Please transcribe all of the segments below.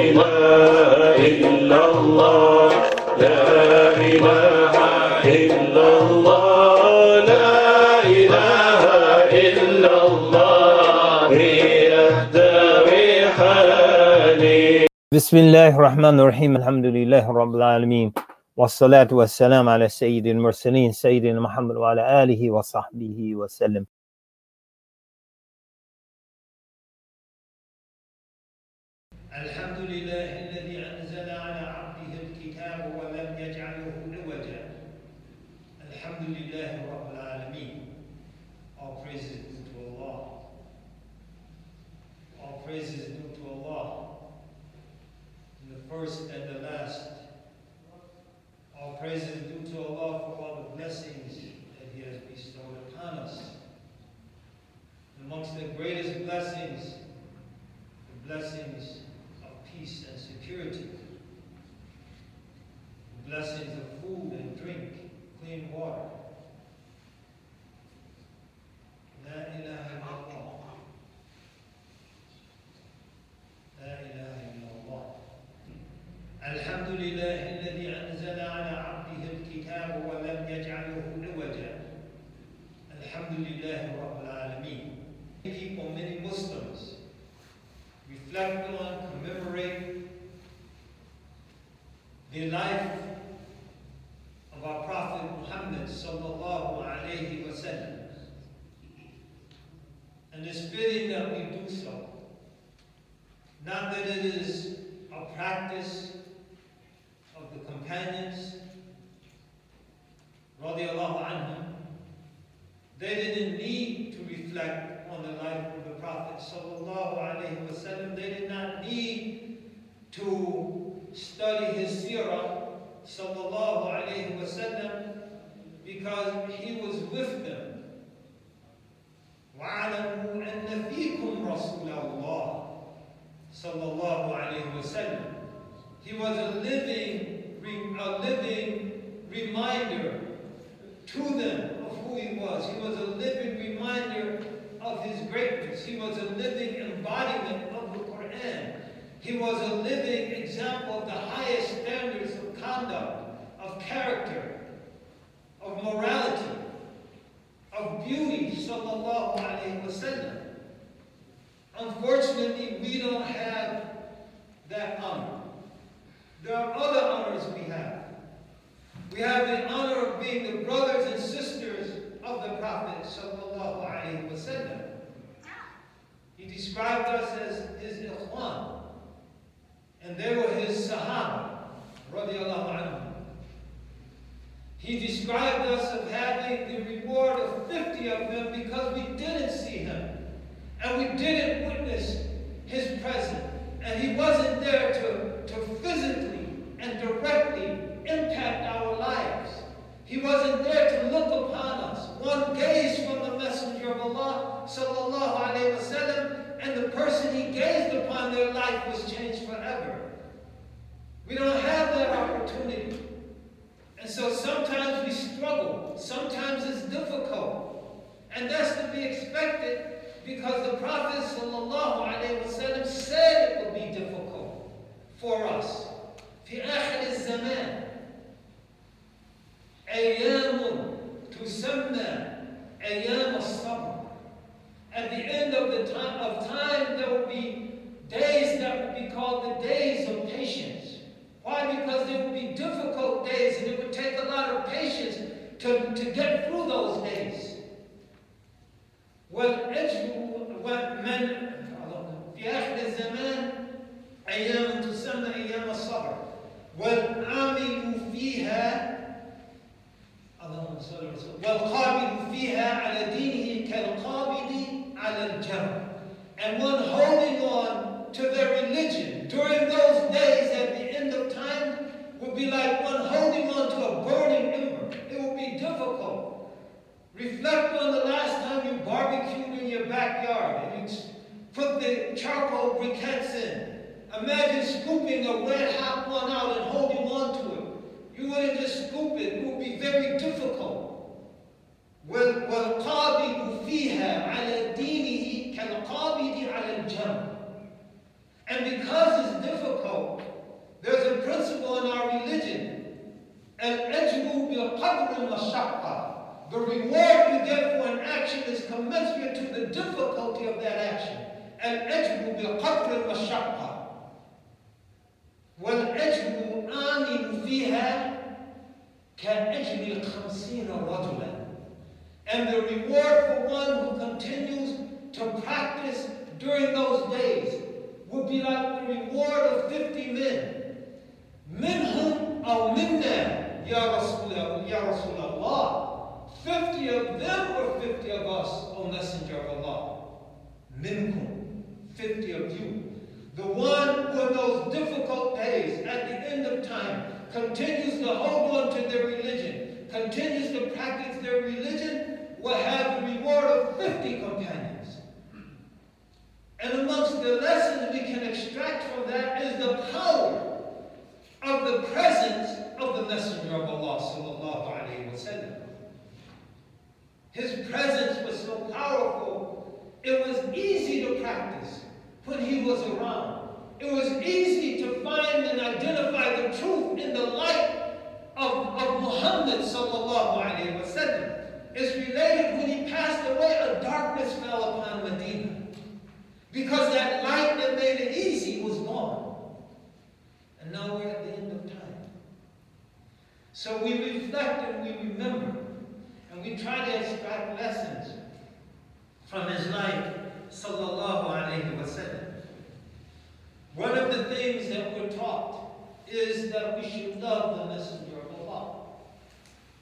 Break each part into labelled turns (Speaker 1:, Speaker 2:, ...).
Speaker 1: إله إلا الله. لا إله إلا الله. لا إله إلا الله. هي
Speaker 2: بسم الله الرحمن الرحيم الحمد لله رب العالمين والصلاة والسلام على سيد المرسلين سيدنا محمد وعلى آله وصحبه وسلم
Speaker 3: first and the last All praise is due to Allah for all the blessings that He has bestowed upon us Amongst the greatest blessings the blessings of peace and security, the blessings of food and drink, clean water. La ilaha Alhamdulillah Rabbil Alameen. Thinking for many Muslims, reflect on, commemorate the life of our Prophet Muhammad sallallahu alayhi wa sallam. And it's fitting that we do so. Not that it is a practice of the companions, radiallahu anhu, They didn't need to reflect on the life of the Prophet sallallahu alaihi wasallam. They did not need to study his seerah sallallahu alaihi wasallam because he was with them. وَاعْلَمُوا أَنَّ فِيكُمْ رَسُولَ اللَّهِ صلى الله عليه وسلم. He was a living, a living reminder to them of he was. He was a living reminder of his greatness. He was a living embodiment of the Quran. He was a living example of the highest standards of conduct, of character, of morality, of beauty, sallallahu alayhi wasallam. Unfortunately, we don't have that honor. There are other honors we have. We have the honor of being the brothers and sisters of the Prophet wasallam. He described us as his ikhwan, and they were his sahaba. He described us of having the reward of 50 of them because we didn't see him, and we didn't witness his presence, and he wasn't there to, to physically and directly impact our lives. He wasn't there to look upon us One gaze from the Messenger of Allah, sallallahu alaihi wasallam, and the person he gazed upon, their life was changed forever. We don't have that opportunity. And so sometimes we struggle. Sometimes it's difficult. And that's to be expected because the Prophet sallallahu alaihi wasallam said it would be difficult for us. في آخر الزمان أيام تسمى أيام الصبر. At the end of the time of time, there will be days that will be called the days of patience. Why? Because there will be difficult days, and it would take a lot of patience to, to get through those days. والأجر ومن في آخر الزمان أيام تسمى أيام الصبر والعامل فيها اللهم صل وسلم والقابض فيها على دينه كالقابض على الجمر and one holding on to their religion during those days at the end of time would be like one holding on to a burning ember. It will be difficult. Reflect on the last time you barbecued in your backyard and you put the charcoal briquettes in. Imagine scooping a red hot one out and holding on to it. You wouldn't just scoop it, it would be very difficult. وال- والقابض فيها على دينه كالقابض على الجمر. And because it's difficult, there's a principle in our religion. Al-ajru bil-qadr al-mashaqqa. The reward you get for an action is commensurate to the difficulty of that action. Al-ajru bil-qadr al-mashaqqa. والأجر آمن فيها كأجر خمسين رجلا and the reward for one who continues to practice during those days would be like the reward of 50 men. منهم أو منا يا رسول يا رسول الله 50 of them or 50 of us, O Messenger of Allah. Minkum, 50 of you. The one who in those difficult days, at the end of time, continues to hold on to their religion, continues to practice their religion, will have the reward of 50 companions. And amongst the lessons we can extract from that is the power of the presence of the Messenger of Allah sallallahu alaihi wasallam. His presence was so powerful, it was easy to practice when he was around. It was easy to find and identify the truth in the light of, of Muhammad sallallahu alaihi wasallam. It's related when he passed away, a darkness fell upon Medina. Because that light that made it easy was gone. And now we're at the end of time. So we reflect and we remember. And we try to extract lessons from his life, sallallahu alaihi wasallam. One of the things that we're taught is that we should love the Messenger of Allah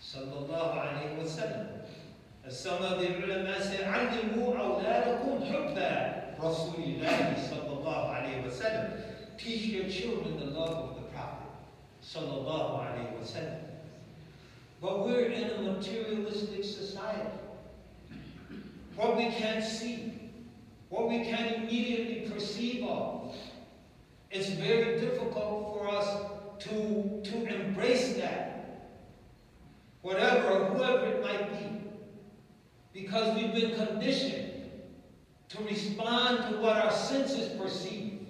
Speaker 3: sallallahu alaihi wasallam. As some of the ulama say, "علموا أولادكم حبًا hubba الله sallallahu alaihi wasallam." Teach your children the love of the Prophet sallallahu alaihi wasallam. But we're in a materialistic society. What we can't see what we can't immediately perceive of, it's very difficult for us to, to embrace that, whatever or whoever it might be, because we've been conditioned to respond to what our senses perceive.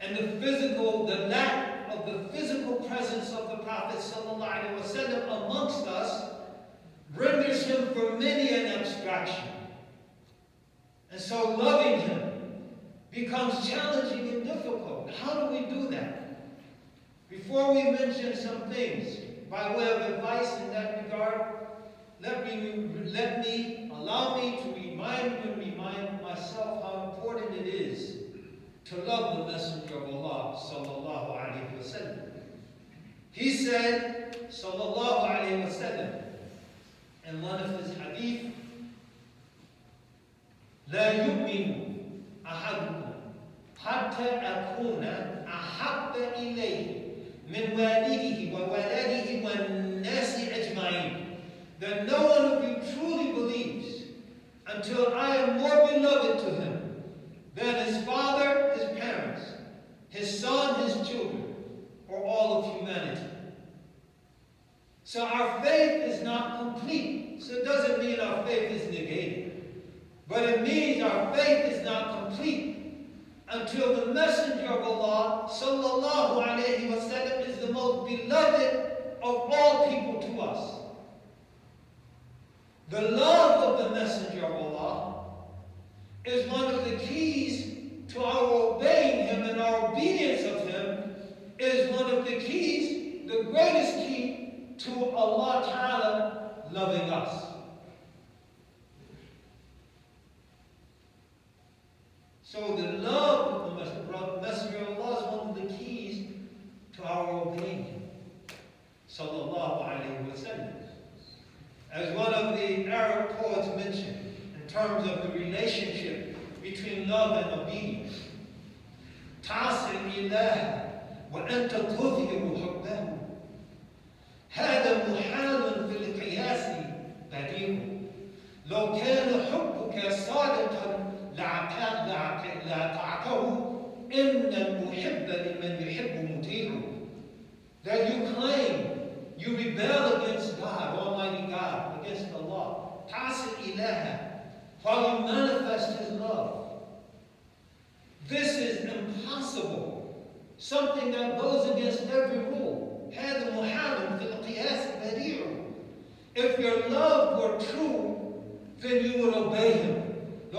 Speaker 3: And the physical, the lack of the physical presence of the Prophet ﷺ amongst us renders him for many an abstraction. And so loving him becomes challenging and difficult. How do we do that? Before we mention some things, by way of advice in that regard, let me, let me allow me to remind and remind myself how important it is to love the Messenger of Allah, sallallahu alaihi wasallam. He said, sallallahu alaihi wasallam, in one of his hadith, لا يؤمن أحدكم حتى أكون أحب إليه من والده وولده love and obedience.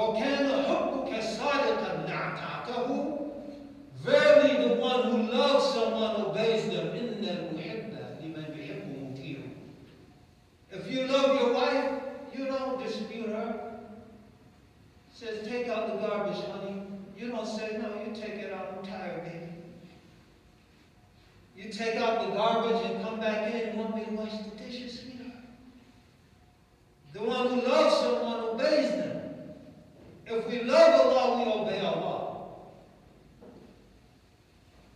Speaker 3: لو كان حبك صادقا لأطعته Verily the one who loves someone obeys them. إن المحب لمن يحب مطيع. If you love your wife, you don't dispute her. Says, take out the garbage, honey. You don't say, no, you take it out. I'm tired, baby. You take out the garbage and come back in. You want me to wash the dishes, sweetheart? The one who loves someone obeys them. If we love Allah, we obey Allah.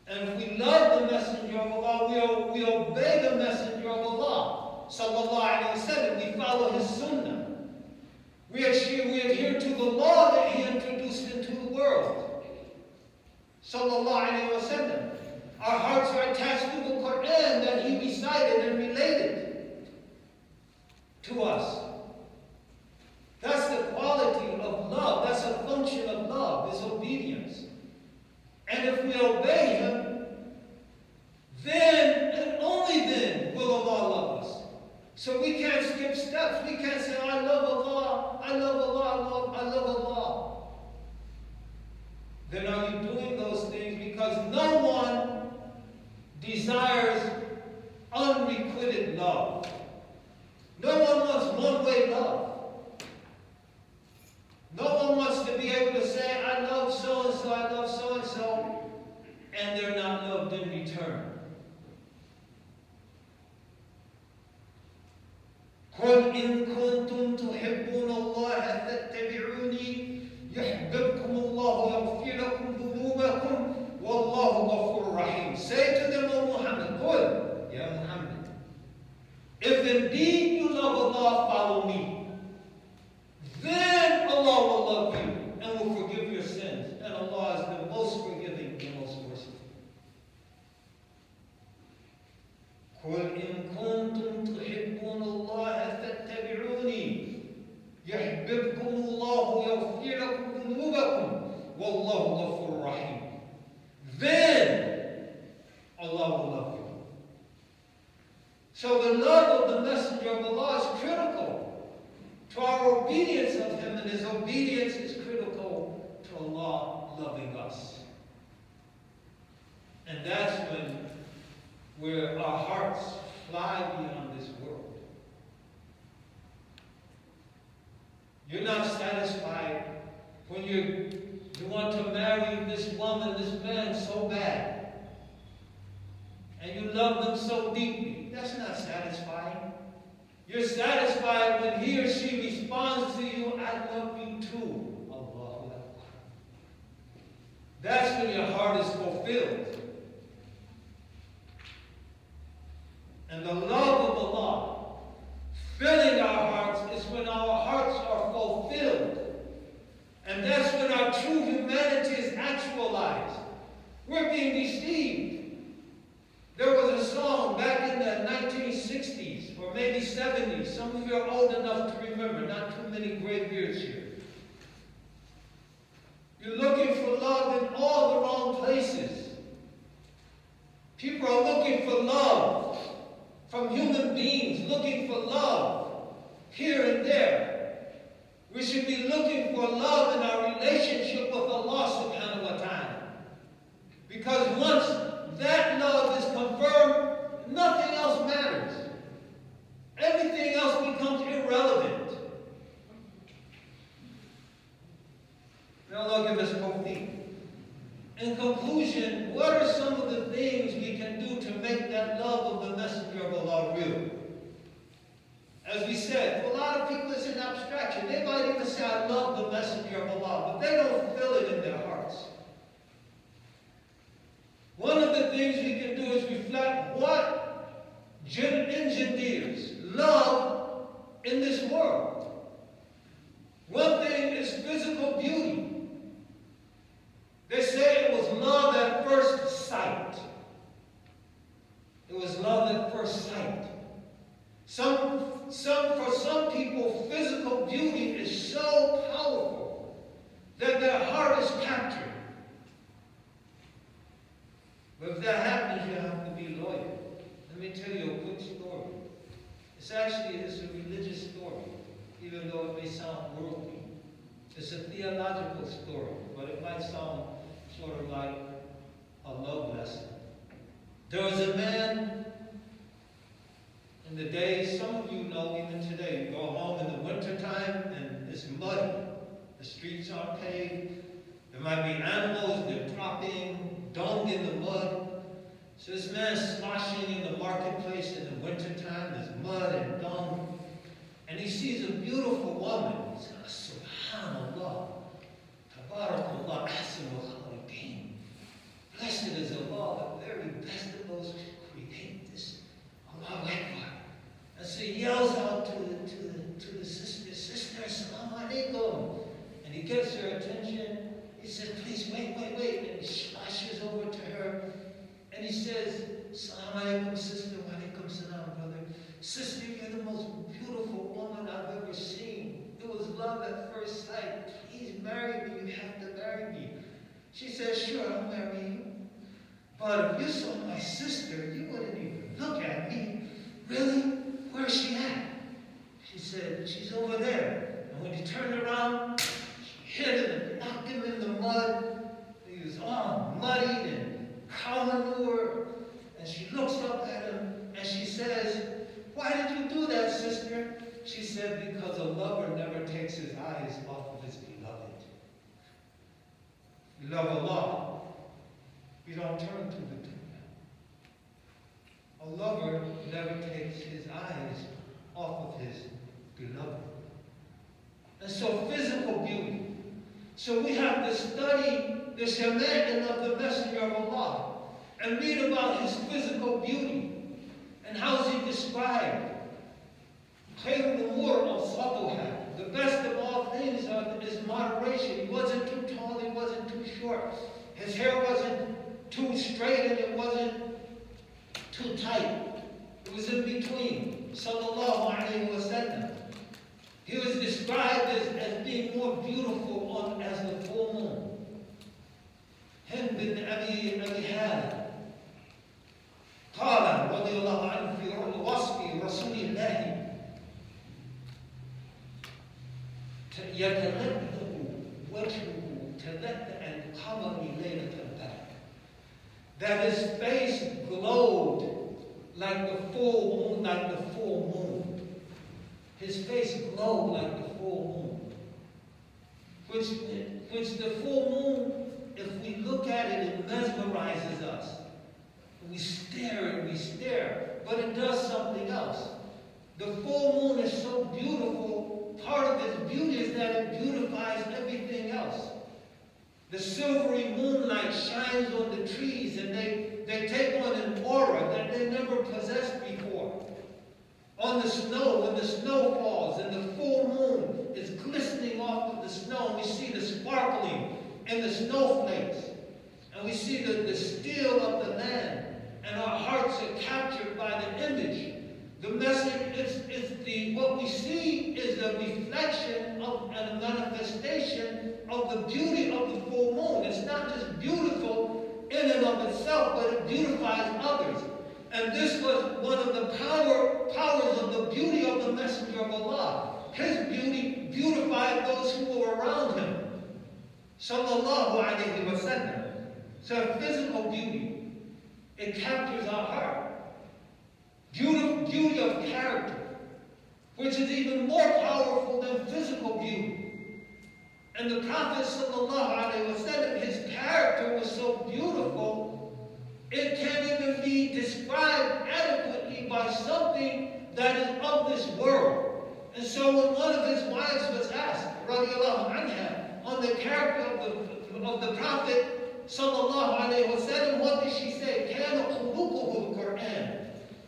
Speaker 3: And if we love the messenger of Allah, we, we obey the messenger of Allah. Sallallahu alayhi Wasallam. We follow his sunnah. We adhere, we adhere to the law that he introduced into the world. Sallallahu alayhi Wasallam. Our hearts are attached to the Quran that he recited and related to us. قل يا Muhammad, if indeed you love Allah, follow me. Then Allah will love you and will forgive your sins. And Allah is the most forgiving, the most merciful. قل إن كنتم تحبون الله فاتبعوني يحببكم الله يغفر لكم ذنوبكم والله غفور رحيم. the love of the Messenger of Allah is critical to our obedience of Him, and His obedience is critical to Allah loving us. And that's when where our hearts fly beyond this world. You're not satisfied when you you want to marry this woman, this man so bad, and you love them so deeply. That's not satisfying. You're satisfied when he or she responds to you, I love you too. Akbar. That's when your heart is fulfilled. And the love of Allah filling our hearts is when our hearts are fulfilled. And that's when our true humanity is actualized. We're being deceived. There was a song back in the 1960s or maybe 70s. Some of you are old enough to remember, not too many gray beards here. You're looking for love in all the wrong places. People are looking for love from human beings, looking for love here and there. We should be looking for love in our relationship with Allah subhanahu wa ta'ala. Because once that love is confirmed, nothing else matters. Everything else becomes irrelevant. Give us tawfiq. In conclusion, what are some of the things we can do to make that love of the Messenger of Allah real? As we said, for a lot of people it's an abstraction. They might even say, I love the Messenger of Allah, but they don't feel it in their hearts. One of the things we can do is reflect what engineers love in this world. One thing is physical beauty. They say it was love at first sight. It was love at first sight. Some, some, for some people, physical beauty is so powerful that their heart is captured. But if that happens, you have to be loyal. Let me tell you a quick story. It's actually it's a religious story, even though it may sound worldly. It's a theological story, but it might sound sort of like a love lesson. There was a man in the days, some of you know even today, you go home in the wintertime and it's muddy. The streets aren't paved. There might be animals, they're dropping dung in the mud. So this man is sloshing in the marketplace in the wintertime, there's mud and dung. And he sees a beautiful woman. Subhanallah. Tabarakallah, khaliqeen. Blessed is Allah, the very best of those who create this. Allah Akbar. And so he yells out to the, to the, to the sister, Sister, Assalamu alaikum. And he gets her attention. He says, Please wait, wait, wait. And he slashes over to her. And he says, Assalamu alaikum, sister. Wa alaikum salam, brother. Sister, you're the most beautiful woman I've ever seen. It was love at first sight. Please marry me. You have to marry me. She says, Sure, I'll marry you. But if you saw my sister, you wouldn't even look at me. Really? Where's she at? She said, She's over there. And when he turned around, she hit him and knocked him in the mud. He was all muddied and cow manure. And she looks up at him and she says, Why did you do that, sister? She said, Because a lover never takes his eyes off of his beloved. You love Allah. We don't turn to the dunya. A lover never takes his eyes off of his beloved. And so physical beauty. So we have to study the shama'il of the Messenger of Allah and read about his physical beauty and how is he described. خير الأمور أوسطها the best of all things are, is moderation. He wasn't too tall, he wasn't too short. His hair wasn't too straight and it wasn't too tight. It was in between. Sallallahu alayhi wa sallam. He was described as, as being more beautiful on as the full moon. Hind bin Abi Abi Halid. قال رضي الله عنه في يتلذذ وجهه تلذع القمر ليلة البدر that his face glowed like the full moon, like the full moon. His face glowed like the full moon. Which, which the full moon, if we look at it, it mesmerizes us. We stare and we stare, but it does something else. The full moon is so beautiful. Part of its beauty is that it beautifies everything else. The silvery moonlight shines on the trees and they, they take on an aura that they never possessed before. On the snow, when the snow falls and the full moon is glistening off of the snow, we see the sparkling and the snowflakes. And we see the, the steel of the land. And our hearts are captured by the image. The message is, is the what we see is the reflection of and a manifestation of the beauty of the full moon. It's not just beautiful in and of itself, but it beautifies others. And this was one of the power powers of the beauty of the messenger of Allah. His beauty beautified those who were around him. Sallallahu alayhi wa sallam. So physical beauty, it captures our heart Beauty, beauty of character, which is even more powerful than physical beauty. And the Prophet ﷺ, his character was so beautiful, it can't even be described adequately by something that is of this world. And so when one of his wives was asked, radiallahu anha, on the character of the, of the Prophet ﷺ, what did she say? كَانَ خُلُقُهُ الْقُرْآنِ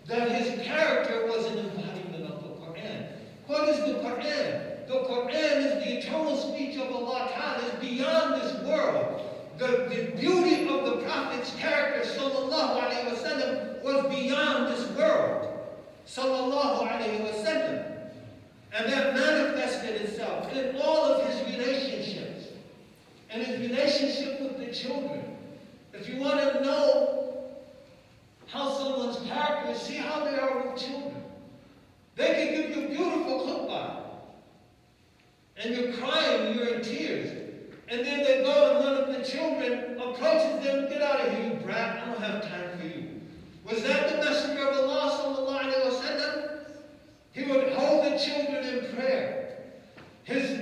Speaker 3: That his character was an embodiment of the Quran. What is the Quran? The Quran is the eternal speech of Allah Ta'ala, is beyond this world. The, the beauty of the Prophet's character, sallallahu alayhi wasallam, was beyond this world. Sallallahu alayhi wasallam. And that manifested itself in all of his relationships. And his relationship with the children. If you want to know how someone's character is. See how they are with children. They can give you a beautiful khutbah. And you're crying, you're in tears. And then they go and one of the children approaches them, get out of here, you brat, I don't have time for you. Was that the messenger of Allah sallallahu alayhi wa sallam? He would hold the children in prayer. His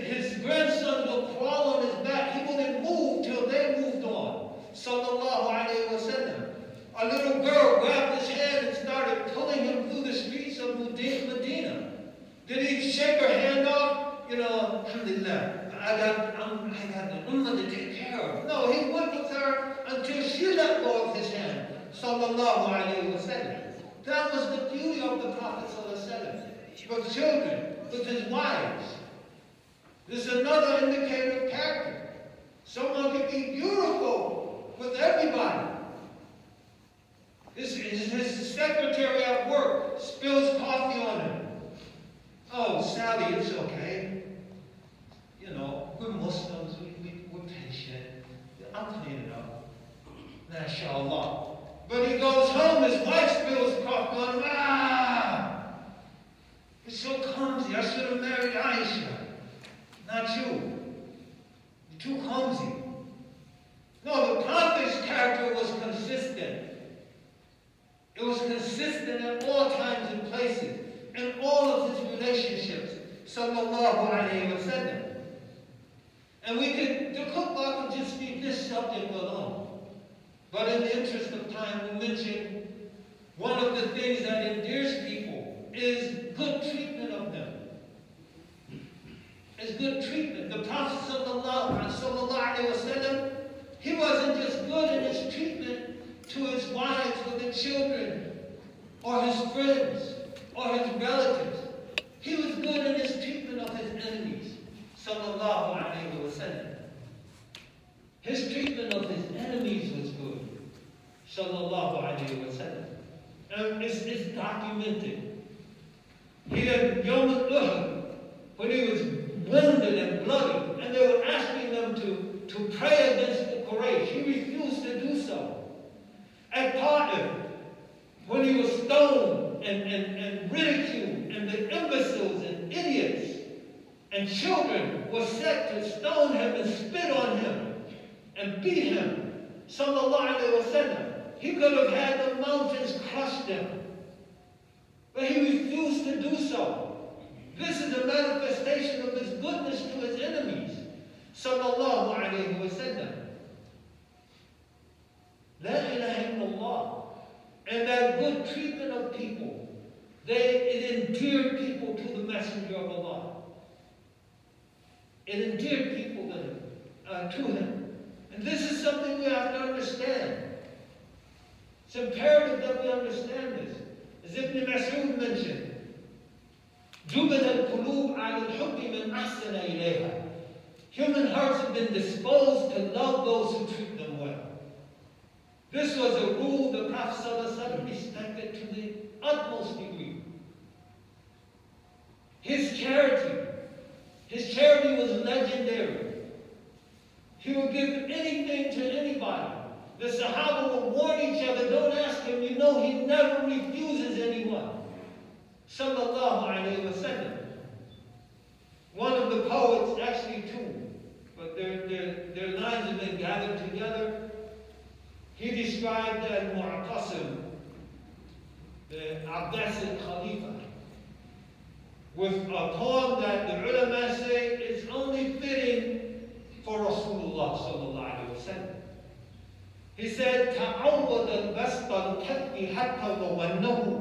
Speaker 3: A little girl grabbed his hand and started pulling him through the streets of Medina. Did he shake her hand off? You know, alhamdulillah, I got, I'm, I got the ummah to take care of. No, he went with her until she let go of his hand. Sallallahu alayhi wa sallam. That was the beauty of the Prophet sallallahu alayhi children, with his wives. This is another indicator of character. Someone can be beautiful with everybody. His, his, his secretary at work spills coffee on him. Oh, Sally, it's okay. You know, we're Muslims, we, we, we're patient. I'll clean it up. MashaAllah. But he goes home, his wife spills coffee on him. Ah! It's so clumsy. I should have married Aisha. Not you. You're too clumsy. No, the Prophet's character was consistent. It was consistent at all times and places, in all of his relationships. Sallallahu alayhi wa sallam. And we could, the khutbah could just be this subject alone. But in the interest of time, we mention one of the things that endears people is good treatment of them. Is good treatment. The Prophet sallallahu alaihi wasallam, he wasn't just good in his treatment to his wives or the children or his friends or his relatives. He was good in his treatment of his enemies. Sallallahu alaihi wasallam. His treatment of his enemies was good. Sallallahu alaihi wasallam. And it's, it's documented. He had Yom Uhud, when he was wounded and bloody, and they were asking him to, to pray against the Quraysh. He refused to do so. At Ta'if, when he was stoned and, and, and ridiculed, and the imbeciles and idiots and children were set to stone him and spit on him and beat him, sallallahu alayhi he could have had the mountains crushed him. But he refused to do so. This is a manifestation of his goodness to his enemies. Sallallahu alayhi wa sallam. La ilaha illallah. And that good treatment of people, they, it endeared people to the messenger of Allah. It endeared people to him. Uh, to him. And this is something we have to understand. It's imperative that we understand this. As Ibn Mas'ud mentioned, جُبِلَ الْقُلُوبُ عَلَى الْحُبِّ مَنْ أَحْسَنَ إِلَيْهَا Human hearts have been disposed to love those who treat them well. This was a rule the Prophet ﷺ respected to the utmost degree. His charity, his charity was legendary. He would give anything to anybody. The Sahaba would warn each other, don't ask him, you know he never refuses anyone. Sallallahu alayhi. One of the poets, actually two, but their, their, their lines have been gathered together. He described al Mu'tasim, the Abbasid Khalifa, with a poem that the ulama say is only fitting for Rasulullah sallallahu alayhi wa sallam. He said, تعود البسط الكف حتى ظنه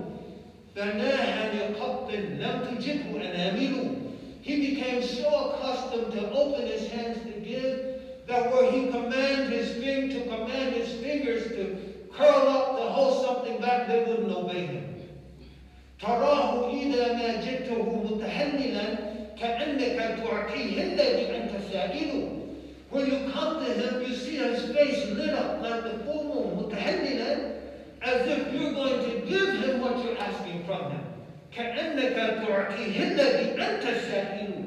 Speaker 3: فناها لقط لم تجده أنامله He became so accustomed to open his hands to give that were he command his finger to command his fingers to curl up to hold something back, they wouldn't obey him. تراه إذا ما جئته متهللا كأنك تعطيه الذي أنت سائله When you come to him, you see his face lit up like the full moon, متهللا, as if you're going to give him what you're asking from him. كأنك تعطيه الذي أنت سائله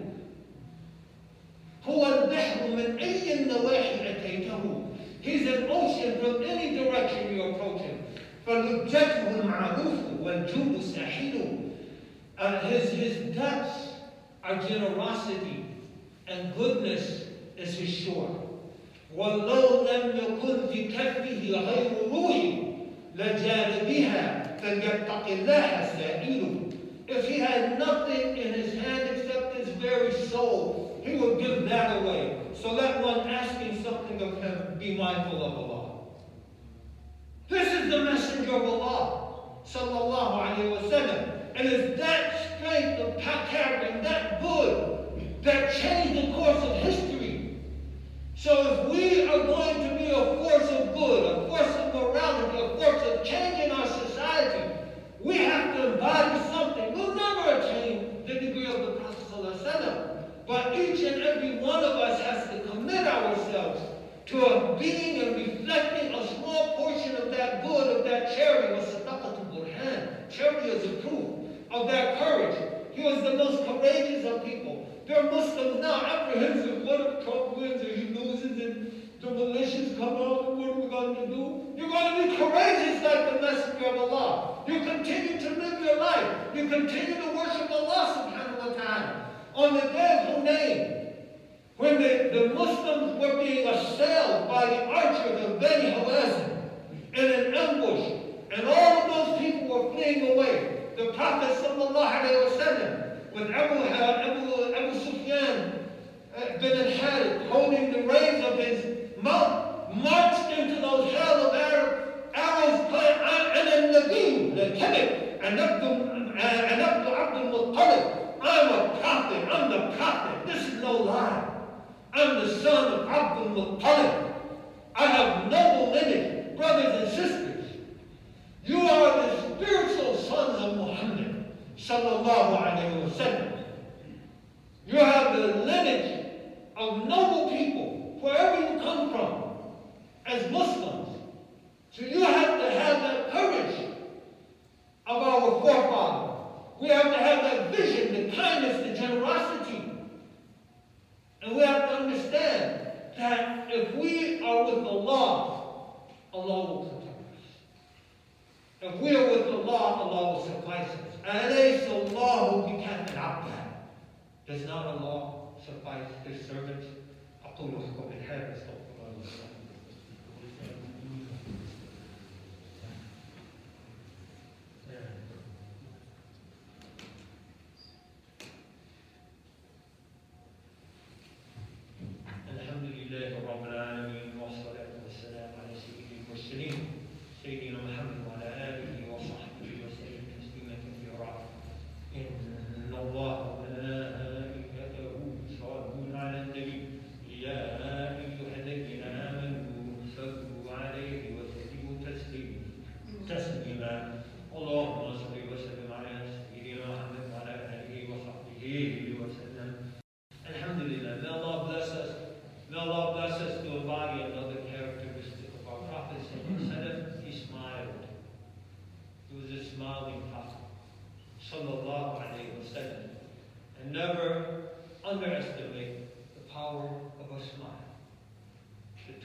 Speaker 3: هو البحر من أي النواحي أتيته He's an ocean from any direction you approach him. فلجته المعروف والجود ساحله uh, his, his depths are generosity and goodness is his shore. ولو لم يكن في كفه غير روح لجاد بها فليتق الله سائله if he had nothing in his hand except his very soul, he would give that away. So let one asking something of him be mindful of Allah. This is the messenger of Allah, sallallahu alayhi wasallam. And it's that strength of character and that good that changed the course of history. so if we are going to be a force of good, a force of morality, a force of change in our society, we have to embody something. We'll never attain the degree of the Prophet but each and every one of us has to commit ourselves to a being and reflecting a small portion of that good, of that charity, was burhan. Charity is a proof of that courage. He was the most courageous of people. There are Muslims now apprehensive. What if Trump wins he loses and the militias come out? What are we going to do? You're going to be courageous like the messenger of Allah. You continue to live your life. You continue to worship Allah subhanahu wa ta'ala. On the day of Hunayn, when the, the Muslims were being assailed by the archers of Beni Hawazin in an ambush, and all of those people were fleeing away, the Prophet sallallahu alayhi wa sallam, with Abu, Abu, Abu Sufyan uh, bin al-Harith holding the reins of his mount, marched into those hell of Arab arrows and then Nabi, the and Abdul, and Abdul Abdul Muttalib. I'm a prophet, I'm the prophet. This is no lie. I'm the son of Abdul Muttalib. I have noble lineage, brothers and sisters. You are the spiritual sons of Muhammad, sallallahu alayhi wa sallam. You have the lineage of noble people, wherever you come from, as Muslims. So you have to have that courage of our forefathers. We have to have that vision, the kindness, the generosity. And we have to understand that if we are with Allah, Allah will protect us. If we are with Allah, Allah will suffice us. أَلَيْسَ اللَّهُ بِكَافٍ عَبْدًا Does not Allah suffice His servants? أقول قولي هذا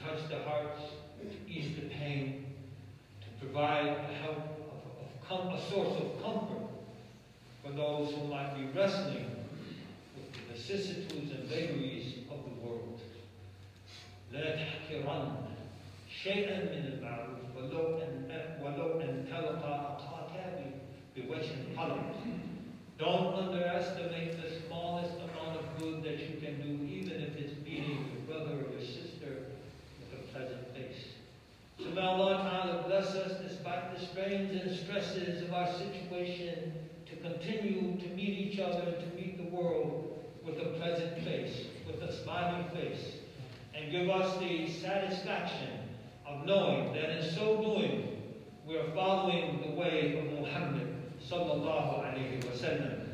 Speaker 3: To touch the hearts, to ease the pain, to provide a help, of, of com- a source of comfort for those who might be wrestling with the vicissitudes and vagaries of the world. لا تحقرن شيئا من المعروف ولو ان ولو ان تلقى اخاك بوجه طلق. Don't underestimate the smallest amount of good that you can do, So may Allah Ta'ala bless us despite the strains and stresses of our situation to continue to meet each other and to meet the world with a pleasant face, with a smiling face, and give us the satisfaction of knowing that in so doing we are following the way of Muhammad sallallahu alayhi wa sallam.